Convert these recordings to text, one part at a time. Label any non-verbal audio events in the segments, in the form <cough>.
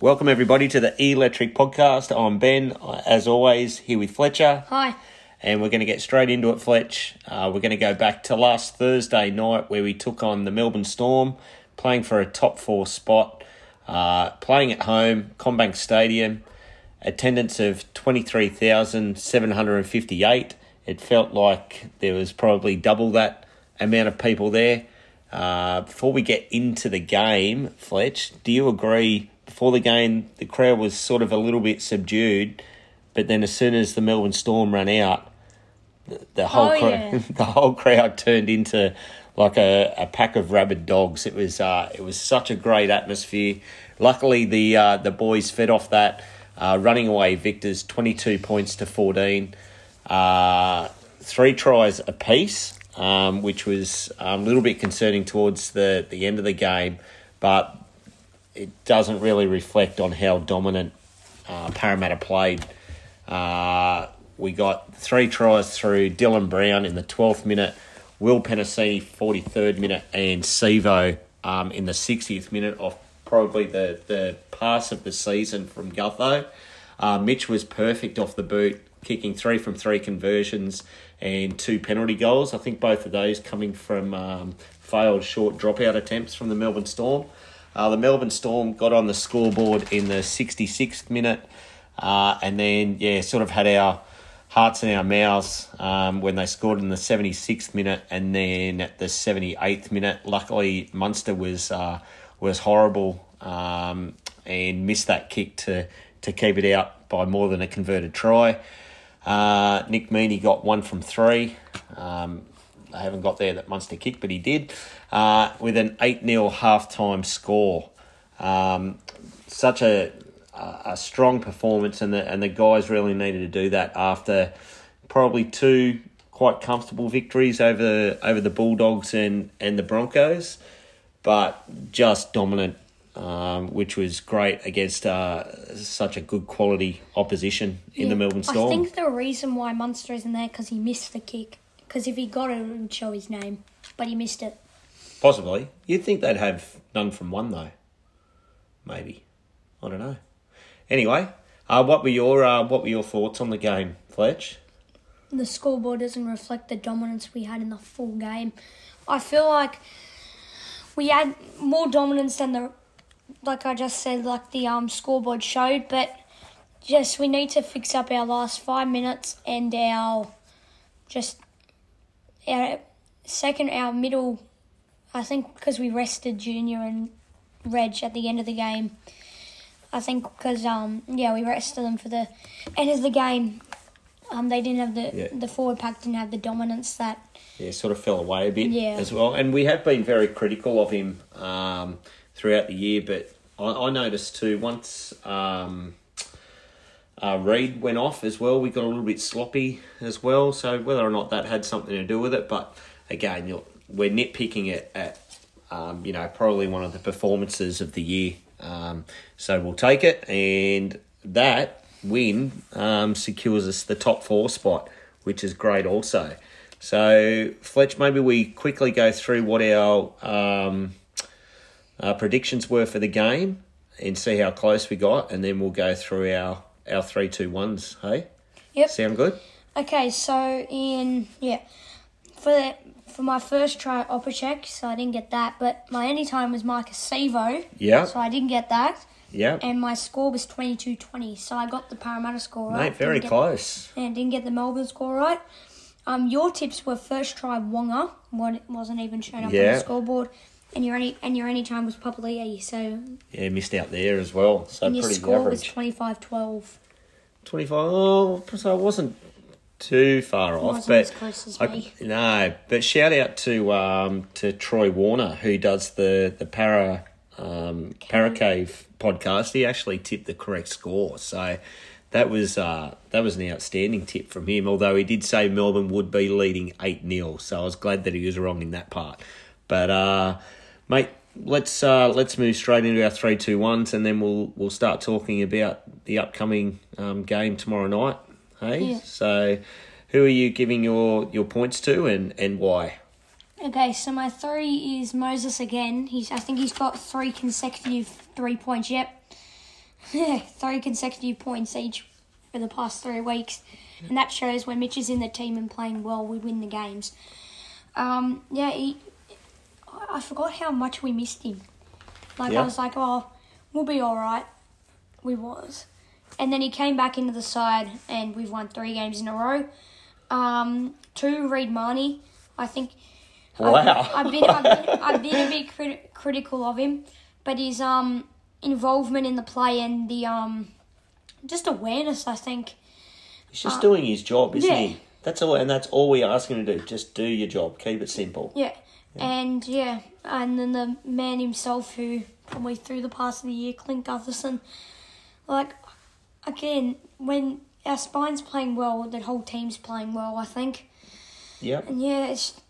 Welcome everybody to the Electric Podcast. I'm Ben, as always, here with Fletcher, Hi. and we're going to get straight into it. Fletch, uh, we're going to go back to last Thursday night where we took on the Melbourne Storm, playing for a top four spot, uh, playing at home, CommBank Stadium, attendance of twenty three thousand seven hundred and fifty eight. It felt like there was probably double that amount of people there. Uh, before we get into the game, Fletch, do you agree? Before the game, the crowd was sort of a little bit subdued, but then as soon as the Melbourne Storm ran out, the, the whole Oh, crowd, yeah. <laughs> the whole crowd turned into like a, a pack of rabid dogs. It was uh, it was such a great atmosphere. Luckily, the uh, the boys fed off that, uh, running away victors, twenty two points to fourteen, uh, three tries apiece, um, which was um, a little bit concerning towards the the end of the game, but it doesn't really reflect on how dominant uh, Parramatta played. Uh, we got three tries through Dylan Brown in the 12th minute, Will Penisini 43rd minute, and Sivo um, in the 60th minute off probably the, the pass of the season from Gutho. Uh, Mitch was perfect off the boot, kicking three from three conversions and two penalty goals. I think both of those coming from um, failed short dropout attempts from the Melbourne Storm. Uh, the Melbourne Storm got on the scoreboard in the 66th minute, uh, and then, yeah, sort of had our hearts in our mouths um, when they scored in the 76th minute, and then at the 78th minute, luckily Munster was uh, was horrible um, and missed that kick to, to keep it out by more than a converted try. Uh, Nick Meaney got one from three. Um, I haven't got there that Munster kick, but he did uh, with an 8 0 halftime score. Um, such a, a strong performance, and the, and the guys really needed to do that after probably two quite comfortable victories over over the Bulldogs and, and the Broncos, but just dominant, um, which was great against uh, such a good quality opposition in the Melbourne Storm. I think the reason why Munster isn't there because he missed the kick. Because if he got it, it would show his name. But he missed it. Possibly. You'd think they'd have none from one though. Maybe. I don't know. Anyway, uh, what were your uh, what were your thoughts on the game, Fletch? The scoreboard doesn't reflect the dominance we had in the full game. I feel like we had more dominance than the, like I just said, like the um scoreboard showed. But just we need to fix up our last five minutes and our just our second our middle. I think because we rested Junior and Reg at the end of the game. I think because um yeah we rested them for the end of the game. Um, they didn't have the Yeah. the forward pack didn't have the dominance that Yeah, sort of fell away a bit Yeah. as well. And we have been very critical of him um, throughout the year, but I, I noticed too once um, uh, Reed went off as well, we got a little bit sloppy as well. So whether or not that had something to do with it, but again, we're nitpicking it at um, you know probably one of the performances of the year. Um, so we'll take it, and that win um, secures us the top four spot, which is great also. So, Fletch, maybe we quickly go through what our um, uh, predictions were for the game and see how close we got, and then we'll go through our, our three, two, ones. Hey, Yep. sound good? Okay, so in yeah, for the, for my first try Opacic, so I didn't get that. But my any time was Maika Sivo, Yeah, so I didn't get that. yeah, And my score was 22-20, so I got the Parramatta score right. mate, very Didn't get- close. And didn't get the Melbourne score right. Um, your tips were first try Waqa, what wasn't even shown up on the scoreboard, and your any and your anytime was probably Papali'i. So Yeah, missed out there as well. So and your pretty score was average. 25-12. Twenty five. Oh, so I wasn't too far off, wasn't but as close as I- me. no. But shout out to um, to Troy Warner who does the the para um, para cave podcast. He actually tipped the correct score, so that was uh, that was an outstanding tip from him. Although he did say Melbourne would be leading eight 0 so I was glad that he was wrong in that part. But uh, mate, let's uh, let's move straight into our three two ones, and then we'll we'll start talking about the upcoming um, game tomorrow night. Hey, Yeah. so who are you giving your, your points to, and, and why? Okay, so my three is Moses again. He's I think he's got three consecutive three points. Yep. <laughs> three consecutive points each for the past three weeks, and that shows when Mitch is in the team and playing well, we win the games. Um, yeah, he, I forgot how much we missed him. Like Yeah. I was like, oh, we'll be all right. We was, and then he came back into the side, and we've won three games in a row. Um, two Reed Mahoney, I think. Wow. I've, I've been I've been, <laughs> I've been a bit crit- critical of him, but his um involvement in the play and the um just awareness, I think. He's just doing his job, isn't yeah. he? That's all, and that's all we ask him to do. Just do your job. Keep it simple. Yeah. And yeah, and then the man himself who probably threw the pass of the year, Clint Gutherson. Like, again, when our spine's playing well, the whole team's playing well, I think. Yep. And yeah, it's.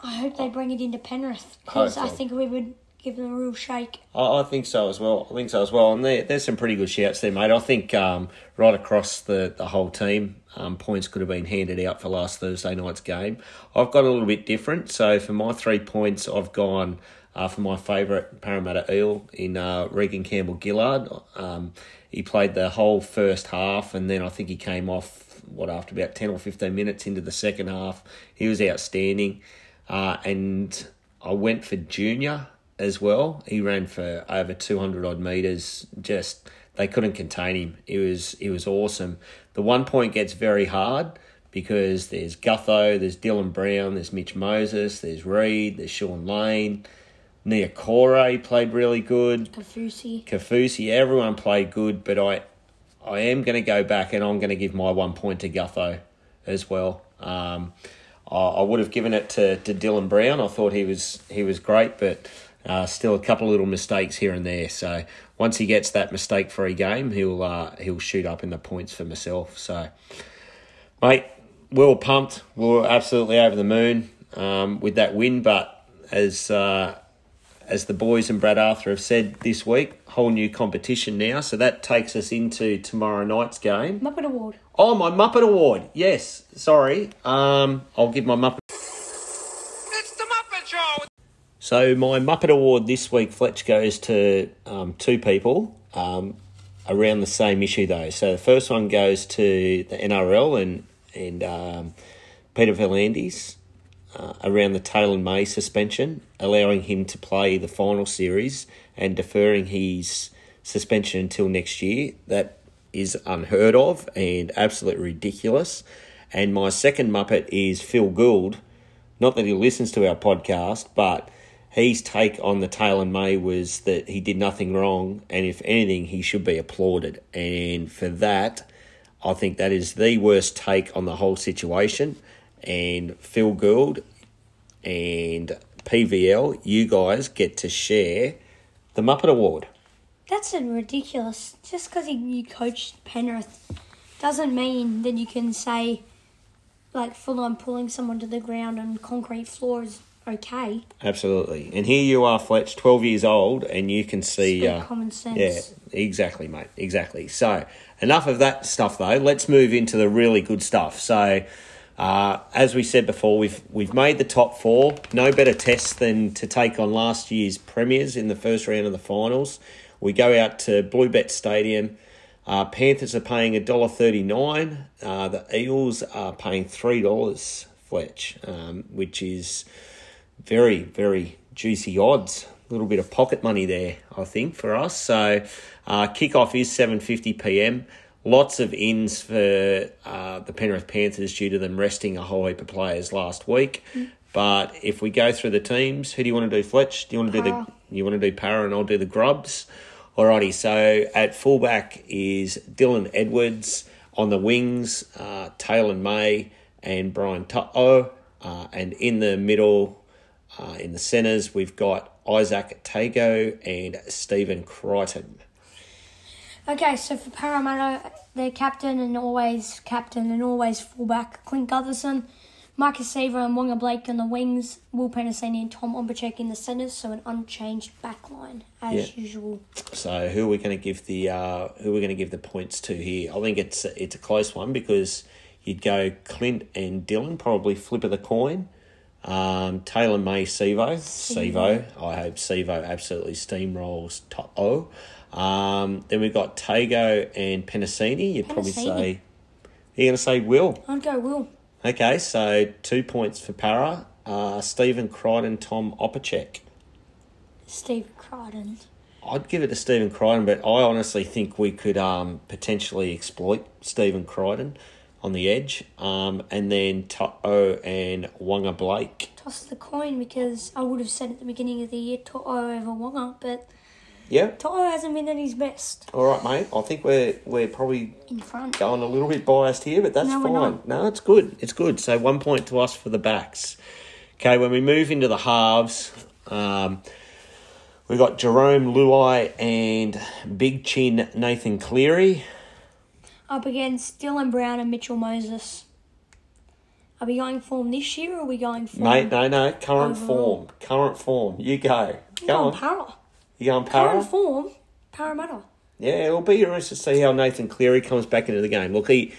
I hope they bring it into Penrith because I think we would give them a real shake. I, I think so as well. I think so as well. And there, there's some pretty good shouts there, mate. I think um, right across the, the whole team, um, points could have been handed out for last Thursday night's game. I've got a little bit different. So for my three points, I've gone uh, for my favourite Parramatta Eel in uh, Regan Campbell Gillard. Um, he played the whole first half, and then I think he came off. What after about ten or fifteen minutes into the second half, he was outstanding. Uh, and I went for Junior as well. He ran for over 200 odd metres. Just they couldn't contain him. It was it was awesome. The one point gets very hard because there's Gutho, there's Dylan Brown, there's Mitch Moses, there's Reed, there's Sean Lane, Niukore played really good. Kaufusi. Kaufusi, everyone played good, but I I am going to go back and I'm going to give my one point to Gutho as well. Um, I, I would have given it to, to Dylan Brown. I thought he was he was great, but uh, still a couple of little mistakes here and there. So once he gets that mistake free game, he'll uh, he'll shoot up in the points for myself. So, mate, we were pumped. We were absolutely over the moon um, with that win. But as uh, as the boys and Brad Arthur have said this week, whole new competition now. So that takes us into tomorrow night's game. Muppet Award. Oh, my Muppet Award. Yes, sorry. Um, I'll give my Muppet. It's the Muppet Show! So my Muppet Award this week, Fletch, goes to um, two people um, around the same issue though. So the first one goes to the NRL and and um, Peter V'landys uh, around the Taylan May suspension, allowing him to play the final series and deferring his suspension until next year. That is unheard of and absolutely ridiculous. And my second Muppet is Phil Gould. Not that he listens to our podcast, but his take on the Taylan May was that he did nothing wrong, and if anything, he should be applauded. And for that, I think that is the worst take on the whole situation. And Phil Gould and PVL, you guys get to share the Muppet Award. That's ridiculous. Just because you coached Penrith doesn't mean that you can say, like, full on pulling someone to the ground on concrete floor is okay. Absolutely. And here you are, Fletch, 12 years old, and you can see. Uh, common sense. Yeah, exactly, mate. Exactly. So, enough of that stuff, though. Let's move into the really good stuff. So, uh, as we said before, we've we've made the top four. No better test than to take on last year's premiers in the first round of the finals. We go out to Bluebet Stadium. Uh, Panthers are paying a dollar thirty nine. Uh, the Eagles are paying three dollars, Fletch, um, which is very, very juicy odds. A little bit of pocket money there, I think, for us. So, uh, kickoff is seven fifty PM. Lots of ins for uh, the Penrith Panthers due to them resting a whole heap of players last week. But if we go through the teams, who do you want to do, Fletch? Do you want to do Para. the you want to do Para and I'll do the Grubs? Alrighty, so at fullback is Dylan Edwards. On the wings, uh, Taylan May and Brian To'o. Uh, and in the middle, uh, in the centres, we've got Izack Tago and Stephen Crichton. Okay, so for Parramatta, their captain and always captain and always fullback, Clint Gutherson, Maika Sivo and Waqa Blake on the wings, Will Penisini and Tom Opacic in the centres, so an unchanged back line as Yeah. usual. So who are we going to give the uh, who are we going to give the points to here? I think it's it's a close one because you'd go Clint and Dylan, probably flip of the coin. Um, Taylan May, Sivo, Sivo. I hope Sivo absolutely steamrolls To'o. Um, then we've got Tago and Penisini. You'd probably Penisini. say. You're going to say Will. I'd go Will. Okay, so two points for Para. Uh, Stephen Crichton, Tom Opacic. Steve Crichton. I'd give it to Stephen Crichton, but I honestly think we could um, potentially exploit Stephen Crichton on the edge. Um, and then To'o and Waqa Blake. Toss the coin because I would have said at the beginning of the year To'o over Waqa, but Yeah. To'o hasn't been at his best All right, mate. I think we're we're probably in front. going a little bit biased here, but that's No, fine. No, it's good. It's good. So one point to us for the backs. Okay, when we move into the halves, um, we got Jarome Luai and Big Chin Nathan Cleary. Up against Dylan Brown and Mitchell Moses. Are we going form this year or are we going form? Mate, no, no, current Overall. form. Current form. You go. Go going on. Para. You going para? Current form, Parramatta. Yeah, it'll be interesting to see how Nathan Cleary comes back into the game. Look, he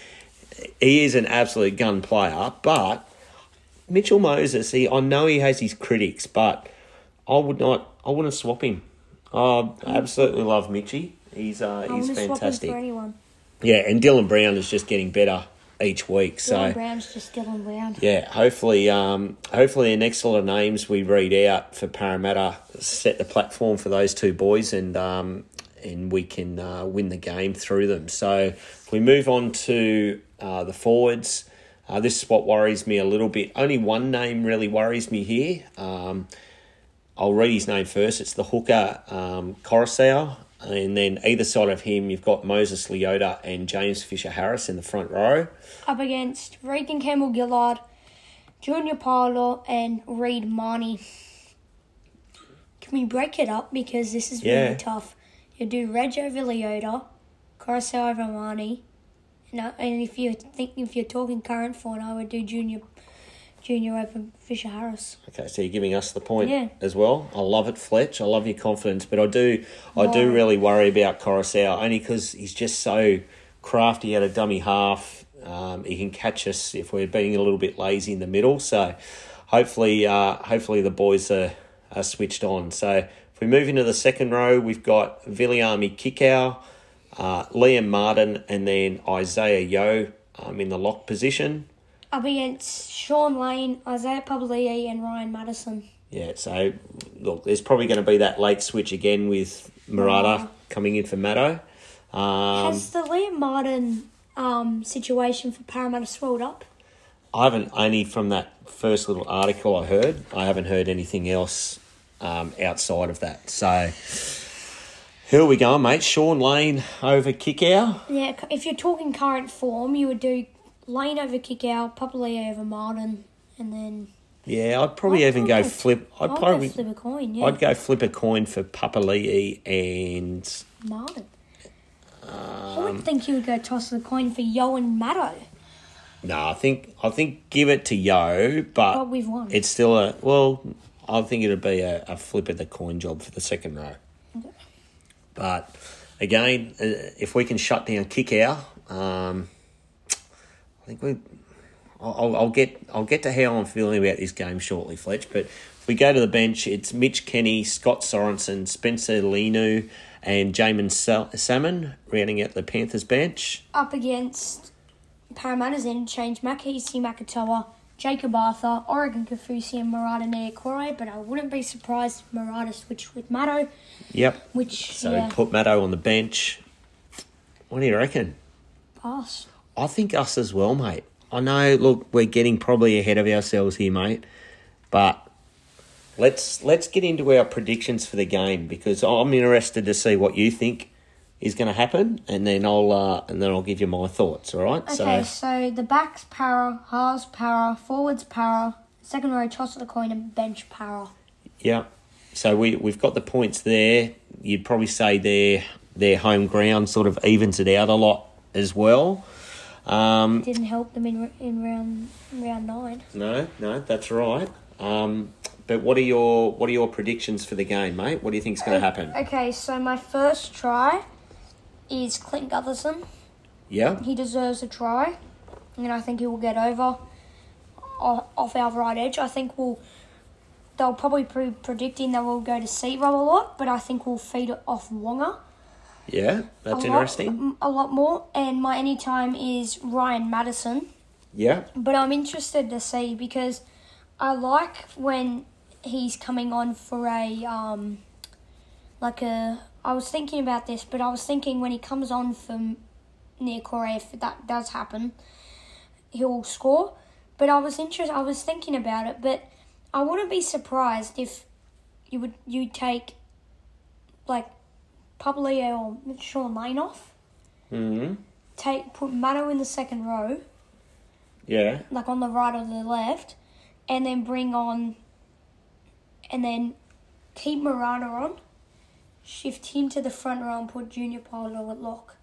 he is an absolute gun player, but Mitchell Moses, he I know he has his critics, but I would not I wouldn't swap him. I absolutely love Mitchy. He's uh, he's wouldn't swap him fantastic. Yeah, and Dylan Brown is just getting better each week. So Dylan Brown's just Dylan Brown. yeah, hopefully, um, hopefully the next lot of names we read out for Parramatta set the platform for those two boys, and um, and we can uh, win the game through them. So we move on to uh, the forwards. Uh, this is what worries me a little bit. Only one name really worries me here. Um, I'll read his name first. It's the hooker um, Koroisau. And then either side of him, you've got Moses Leota and James Fisher Harris in the front row. Up against Regan Campbell Gillard, Junior Paulo, and Reed Mahoney. Can we break it up because this is Yeah. really tough? You do Reg over Leota, Koroisau over Mahoney, and, I- and if you think if you're talking current form, I would do Junior, Junior over Fisher Harris. Okay, so you're giving us the point Yeah. as well. I love it, Fletch. I love your confidence, but I do, I do really worry about Koroisau only because he's just so crafty at a dummy half. Um, he can catch us if we're being a little bit lazy in the middle. So hopefully, uh, hopefully the boys are, are switched on. So if we move into the second row, we've got Viliami Kikau, uh, Liam Martin, and then Isaiah Yeo um, in the lock position. Up against Sean Lane, Isaiah Papali'i, and Ryan Matterson. Yeah, so look, there's probably going to be that late switch again with Marata coming in for Matto. Um, Has the Liam Martin um, situation for Parramatta swelled up? I haven't only from that first little article I heard. I haven't heard anything else um, outside of that. So here we go, mate. Sean Lane over Kikau. Yeah, if you're talking current form, you would do Lane over kick Kikau, Papali'i over Martin, and then Yeah, I'd probably I'd even go go- flip. I'd I'll probably go flip a coin. Yeah, I'd go flip a coin for Papali'i and Martin. I Um, wouldn't think you would go toss the coin for Yeo and Matto, no, I think I think give it to Yeo, but but we've won. It's still a well. I think it'd be a, a flip of the coin job for the second row. But again, uh, if we can shut down Kikau, um, I think we. I'll, I'll- get I'll get to how I'm feeling about this game shortly, Fletch. But if we go to the bench, it's Mitch Kenny, Scott Sorensen, Spencer Leniu, and Jaeman Sal- Salmon rounding out the Panthers bench. Up against Parramatta's interchange, Makisi Makatoa, Jakob Arthur, Oregon Kaufusi, and Marata Niukore, but I wouldn't be surprised if Marata switched with Matto, Yep. which, So yeah, put Matto on the bench. What do you reckon? pass. I think us as well, mate. I know. Look, we're getting probably ahead of ourselves here, mate. But let's let's get into our predictions for the game because I'm interested to see what you think is going to happen, and then I'll uh, and then I'll give you my thoughts. All right. Okay, so, the backs power, halves power, forwards power, second row toss of the coin, and bench power. yeah. So we we've got the points there. You'd probably say their their home ground sort of evens it out a lot as well. Um, Didn't help them in in round round nine. No, no, that's right. Um, but what are your what are your predictions for the game, mate? What do you think's going to happen? Okay, so my first try is Clint Gutherson. Yeah, He deserves a try, and I think he will get over off our right edge. I think we'll. They'll probably be predicting that we'll go to seat row a lot, but I think we'll feed it off Waqa. Yeah, that's a interesting. Lot, a lot more. And my anytime is Ryan Matterson. Yeah, But I'm interested to see because I like when he's coming on for a um like a I was thinking about this, but I was thinking when he comes on for Niukore, if that does happen, he'll score. But I was interested. I was thinking about it, but I wouldn't be surprised if you would you take like Papali'i or Sean Lane off, hmm take put Matto in the second row, yeah, like on the right or the left, and then bring on, and then keep Marana on, shift him to the front row and put Junior Paulo at lock.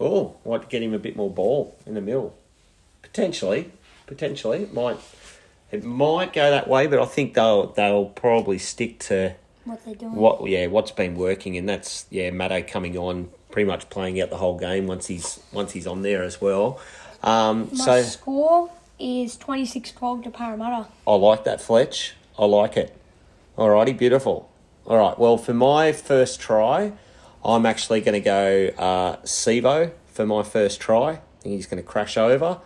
Oh, like get him a bit more ball in the middle. Potentially, potentially it might. It might go that way, but I think they'll they'll probably stick to What they're doing. what yeah what's been working, and that's yeah Matto coming on, pretty much playing out the whole game once he's once he's on there as well. Um, My so score is 26-12 to Parramatta. I like that Fletch. I like it. Alrighty, beautiful. All right. Well, for my first try, I'm actually going to go uh, Sivo for my first try. I think he's going to crash over.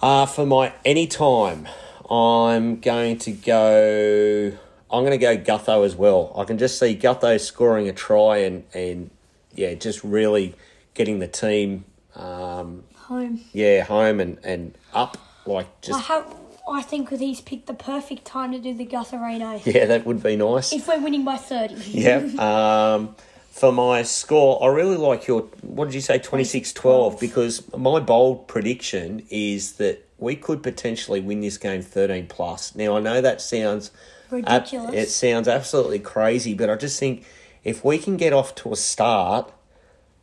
Uh, for my anytime, I'm going to go. I'm going to go Gutho as well. I can just see Gutho scoring a try and and yeah, just really getting the team um, Home. yeah home and and up like I just have. I think he's picked the perfect time to do the Gutherino. <laughs> yeah that would be nice. If we're winning by 30. <laughs> Yep. Um, for my score, I really like your. What did you say? 26 12. Because my bold prediction is that we could potentially win this game 13 plus. Now, I know that sounds. Ridiculous. it sounds absolutely crazy, but I just think if we can get off to a start,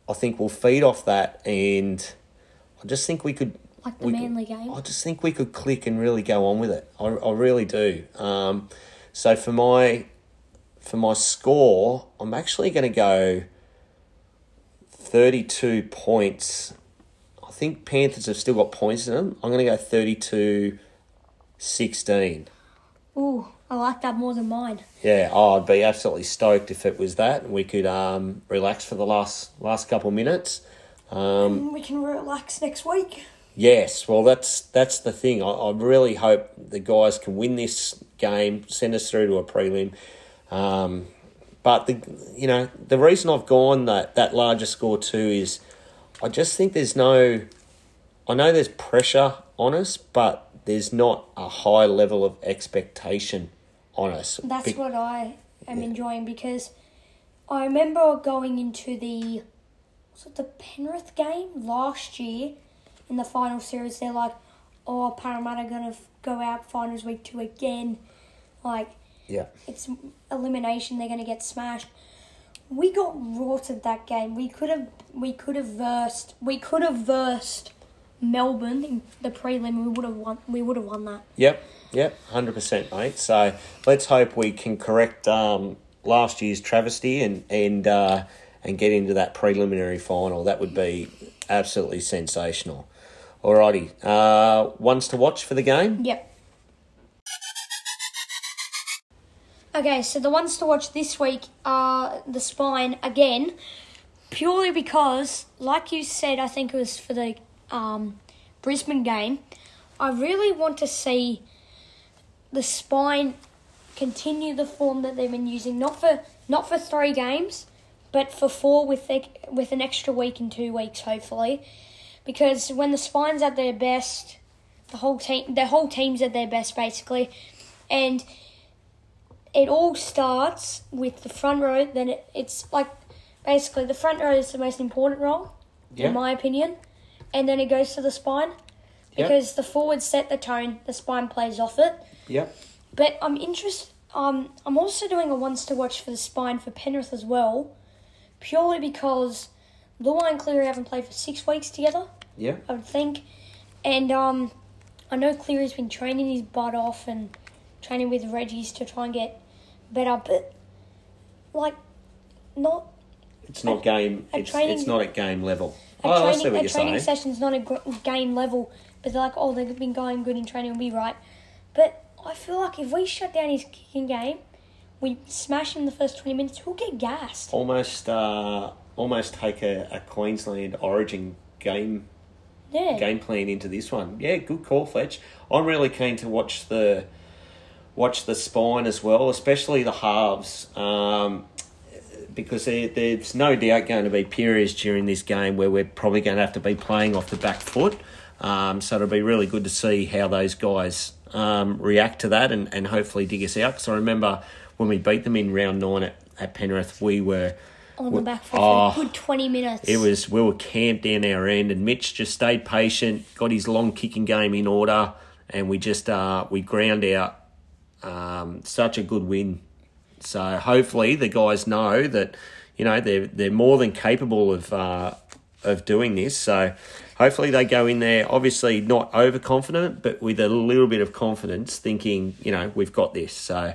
I think we'll feed off that. And I just think we could. Like the we Manly game. I just think we could click and really go on with it. I, I really do. Um, so for my for my score, I'm actually going to go 32 points. I think Panthers have still got points in them. I'm going to go 32 16. Ooh, I like that more than mine. Yeah, oh, I'd be absolutely stoked if it was that we could um, relax for the last last couple minutes. Um, we can relax next week. Yes, well, that's that's the thing. I, I really hope the guys can win this game, send us through to a prelim. Um, but the you know the reason I've gone that that larger score too is I just think there's no. I know there's pressure on us, but there's not a high level of expectation on us. That's Be- what I am enjoying because I remember going into the was it the Penrith game last year in the final series. They're like, "Oh, Parramatta gonna f- go out finals week two again." Like yeah, it's elimination. They're gonna get smashed. We got rorted that game. We could have we could have versed we could have versed Melbourne in the prelim. We would have won. We would have won that. Yep, yep, hundred percent, mate. So let's hope we can correct um, last year's travesty and and uh, and get into that preliminary final. That would be absolutely sensational. Alrighty, uh, ones to watch for the game. Yep. Okay, so the ones to watch this week are the spine again, purely because, like you said, I think it was for the um, Brisbane game. I really want to see the spine continue the form that they've been using, not for not for three games, but for four with the, with an extra week and two weeks, hopefully. Because when the spine's at their best, the whole team, the whole team's at their best basically, and it all starts with the front row. Then it, it's like basically the front row is the most important role, Yeah. in my opinion, and then it goes to the spine Yep. because the forwards set the tone, the spine plays off it. Yep. But I'm interested. Um, I'm also doing a once to watch for the spine for Penrith as well, purely because Luai and Cleary haven't played for six weeks together. Yeah. I would think. And um, I know Cleary's been training his butt off and training with Reggie's to try and get better, but like, not It's not game. a It's, training- it's not at game level. a Oh, I see what a you're training saying. session's not a gr- game level, but they're like, oh, they've been going good in training, we'll be right. But I feel like if we shut down his kicking game, we smash him the first 20 minutes, he'll get gassed. Almost, uh, almost take a, a Queensland Origin game Yeah. game plan into this one. Yeah, good call, Fletch. I'm really keen to watch the watch the spine as well, especially the halves, um, because there, there's no doubt going to be periods during this game where we're probably going to have to be playing off the back foot. Um, so it'll be really good to see how those guys um, react to that and, and hopefully dig us out. Because I remember when we beat them in round nine at, at Penrith, we were on the back foot Oh, for a good 20 minutes. it was we were camped down our end, and Mitch just stayed patient, got his long kicking game in order, and we just uh, we ground out um, such a good win. So hopefully the guys know that you know they're they're more than capable of uh, of doing this. So hopefully they go in there, obviously not overconfident, but with a little bit of confidence, thinking you know we've got this. So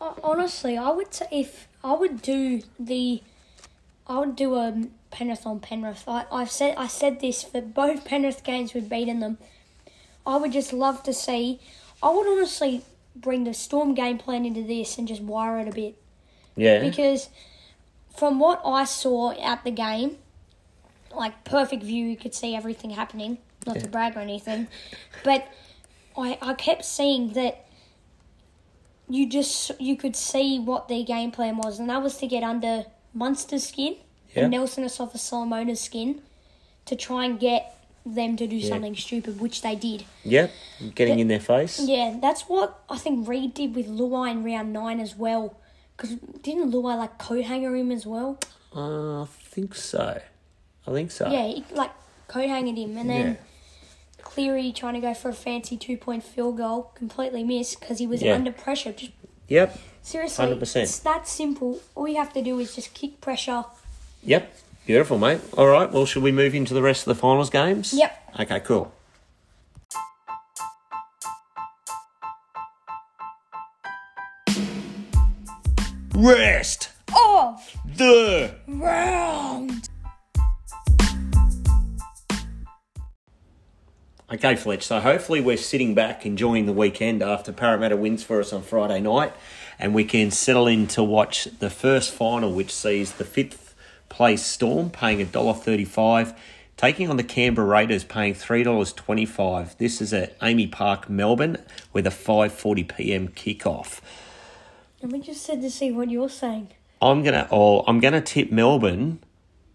Honestly, I would say if I would do the, I would do a Penrith on Penrith. I, I've said I said this for both <laughs> Penrith games we've beaten them. I would just love to see. I would honestly bring the Storm game plan into this and just wire it a bit. Yeah, because from what I saw at the game, like perfect view, you could see everything happening. Not to brag or anything, but I I kept seeing that you just you could see what their game plan was, and that was to get under Munster's skin Yeah. and Nelson Asofa Solomona's skin to try and get them to do something stupid, which they did. yep, getting in their face. Yeah, that's what I think Reed did with Luai in round nine as well. Because didn't Luai like coat hanger him as well? Uh, I think so. I think so. Yeah, he, like coat hangered him, and then Yeah. Cleary trying to go for a fancy two point field goal completely missed because he was Yeah. under pressure. Just Yep. seriously, 100%. it's that simple. All you have to do is just kick pressure. Yep. Beautiful, mate. All right. Well, should we move into the rest of the finals games? Yep. Okay, cool. Rest Off the round. Okay, Fletch. So hopefully we're sitting back enjoying the weekend after Parramatta wins for us on Friday night, and we can settle in to watch the first final, which sees the fifth place Storm paying $1.35, taking on the Canberra Raiders paying $3.25. This is at AAMI Park, Melbourne, with a 5.40pm kickoff. And we just said to see what you're saying. I'm gonna oh I'm gonna tip Melbourne,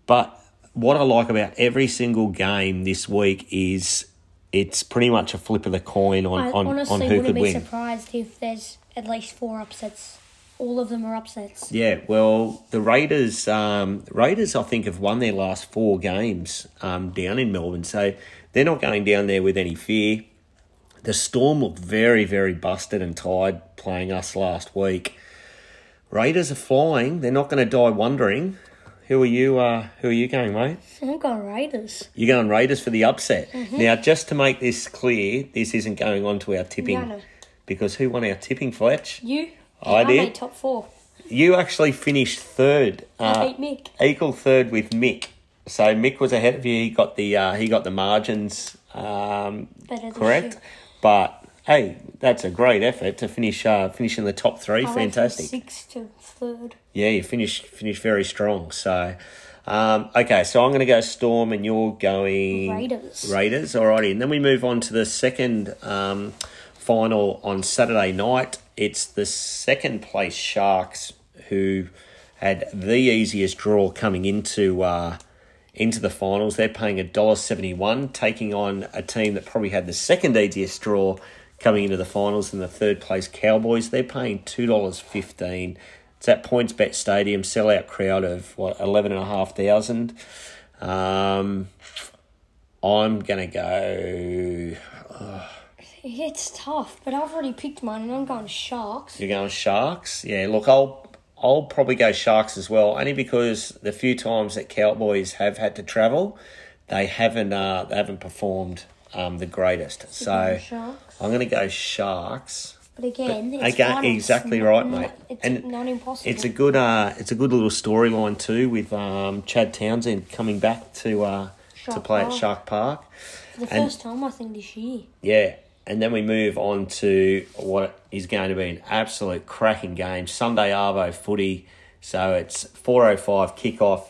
but what I like about every single game this week is it's pretty much a flip of the coin on, I on, honestly on who wouldn't could be win. surprised if there's at least four upsets. All of them are upsets. Yeah, well, the Raiders, um, Raiders, I think have won their last four games um, down in Melbourne, so they're not going down there with any fear. The Storm looked very, very busted and tired playing us last week. Raiders are flying; they're not going to die wondering. Who are you? Uh, who are you going, mate? I'm going Raiders. You're going Raiders for the upset. Mm-hmm. Now, just to make this clear, this isn't going on to our tipping No, no. because who won our tipping, Fletch? You? I did. made top four. You actually finished third. I Uh, beat Mick. equal third with Mick. So Mick was ahead of you. He got the uh, he got the margins um, Better than correct. you. But hey, that's a great effort to finish uh, finish in the top three. I went from Fantastic. Six to third. Yeah, you finished finished very strong. So um, okay, so I'm going to go Storm, and you're going Raiders. Raiders. Alrighty, and then we move on to the second um, final on Saturday night. It's the second place Sharks who had the easiest draw coming into uh, into the finals. They're paying a dollar seventy one, taking on a team that probably had the second easiest draw coming into the finals in the third place Cowboys. They're paying two dollars fifteen. It's at Points Bet Stadium, sellout crowd of what eleven and a half thousand. Um, I'm gonna go. It's tough, but I've already picked mine and I'm going Sharks. You're going Sharks. Yeah, look, I'll I'll probably go Sharks as well, only because the few times that Cowboys have had to travel, they haven't uh, they haven't performed um, the greatest. So. I'm gonna go Sharks. But again, it's Again, exactly not- right, mate. It's And not impossible. It's a good uh, it's a good little storyline too with um, Chad Townsend coming back to uh, to play at Shark Park. For the and- first time, I think, this year. Yeah. And then we move on to what is going to be an absolute cracking game. Sunday Arvo footy. So it's 4.05 kickoff.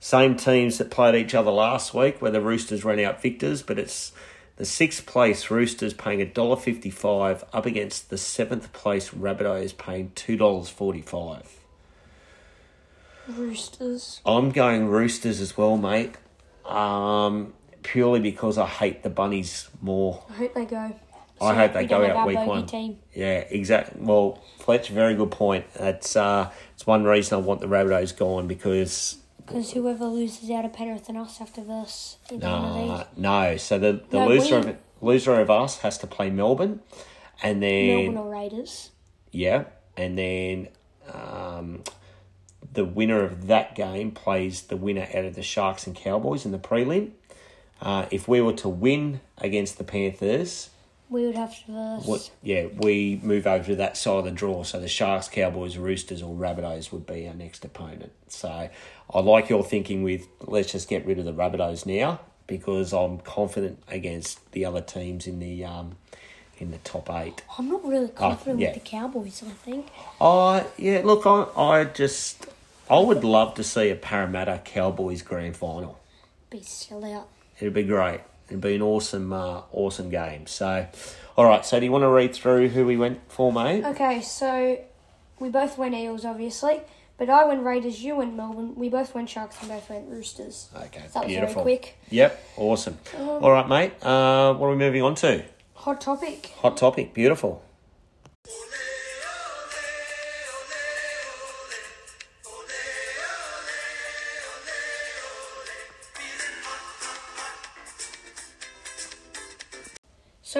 same teams that played each other last week, where the Roosters ran out victors, but it's the sixth place Roosters paying $1.55 up against the seventh place Rabbitohs paying $2.45. Roosters. I'm going Roosters as well, mate. Um, purely because I hate the Bunnies more. I hope they go. I hope they go out week one. Team. Yeah, exactly. Well, Fletch, very good point. It's uh, it's one reason I want the Rabbitohs gone because Because whoever loses out of Penrith and us have to verse in one of uh, these. no. So the the No, loser we- of loser of us has to play Melbourne, and then Melbourne or Raiders. yeah, and then um, the winner of that game plays the winner out of the Sharks and Cowboys in the prelim. Uh, if we were to win against the Panthers, We would have to verse. what, yeah, we move over to that side of the draw. So the Sharks, Cowboys, Roosters, or Rabbitohs would be our next opponent. So I like your thinking with let's just get rid of the Rabbitohs now because I'm confident against the other teams in the um, in the top eight. I'm not really confident Oh, yeah. with the Cowboys, I think. I yeah, look, I I just I would love to see a Parramatta Cowboys grand final. Be silly out. It'd be great. It'd be an awesome, uh, awesome game. So, all right. So, do you want to read through who we went for, mate? Okay, so we both went Eels, obviously. But I went Raiders, you went Melbourne. We both went Sharks and both went Roosters. Okay, That was beautiful. very quick. Yep, awesome. All right, mate. Uh, what are we moving on to? Hot topic. Hot topic. Beautiful.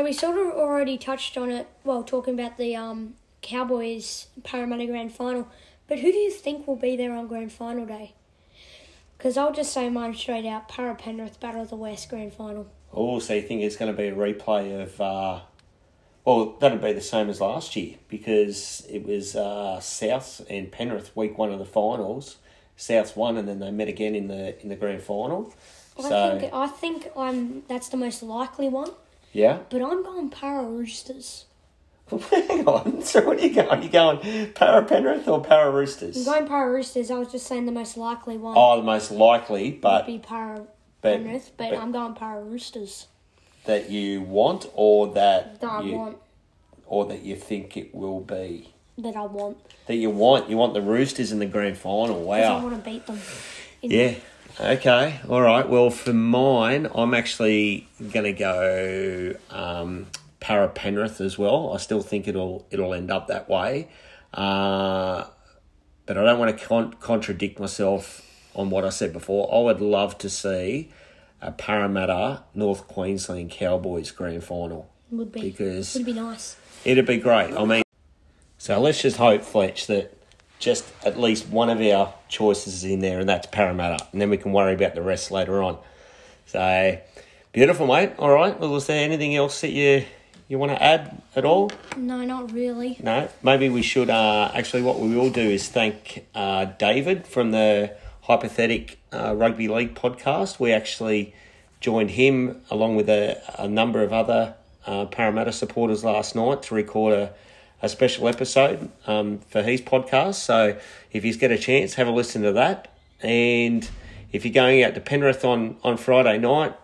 We sort of already touched on it while talking about the um, Cowboys Parramatta Grand Final. But who do you think will be there on Grand Final day? Because I'll just say mine straight out: Para Penrith Battle of the West Grand Final. Oh, so you think it's going to be a replay of? Uh, well, that'll be the same as last year because it was uh, South and Penrith week one of the finals. South won, and then they met again in the in the grand final. I So think I think I'm that's the most likely one. Yeah. But I'm going Para Roosters. <laughs> Hang on. <laughs> So what are you going? You going Para Penrith or Para roosters? I'm going Para Roosters. I was just saying the most likely one Oh, the most likely, but would be Para but- Penrith, but, but- I'm going Para Roosters. that you want or that That I you, want. or that you think it will be. That I want. That you want. You want the Roosters in the grand final. 'Cause I Wow. want to beat them. In- Yeah. Okay. All right. Well, for mine, I'm actually going to go um, Para Penrith as well. I still think it'll it'll end up that way, uh, but I don't want to con- contradict myself on what I said before. I would love to see a Parramatta North Queensland Cowboys grand final Would be. because it Would be nice. It'd be great. I mean, so let's just hope, Fletch, that just at least one of our choices is in there, and that's Parramatta, and then we can worry about the rest later on. So beautiful, mate. All right. Well, is there anything else that you you want to add at all? No, not really. No. Maybe we should. Uh, actually, what we will do is thank uh, David from the Hypothetic uh, Rugby League podcast. We actually joined him along with a, a number of other uh, Parramatta supporters last night to record a, a special episode um, for his podcast. So if you get a chance, have a listen to that. And if you're going out to Penrith on, on Friday night,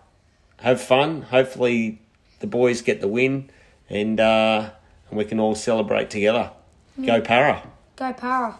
have fun. Hopefully, the boys get the win, and uh, and we can all celebrate together. Go Para! Go Para.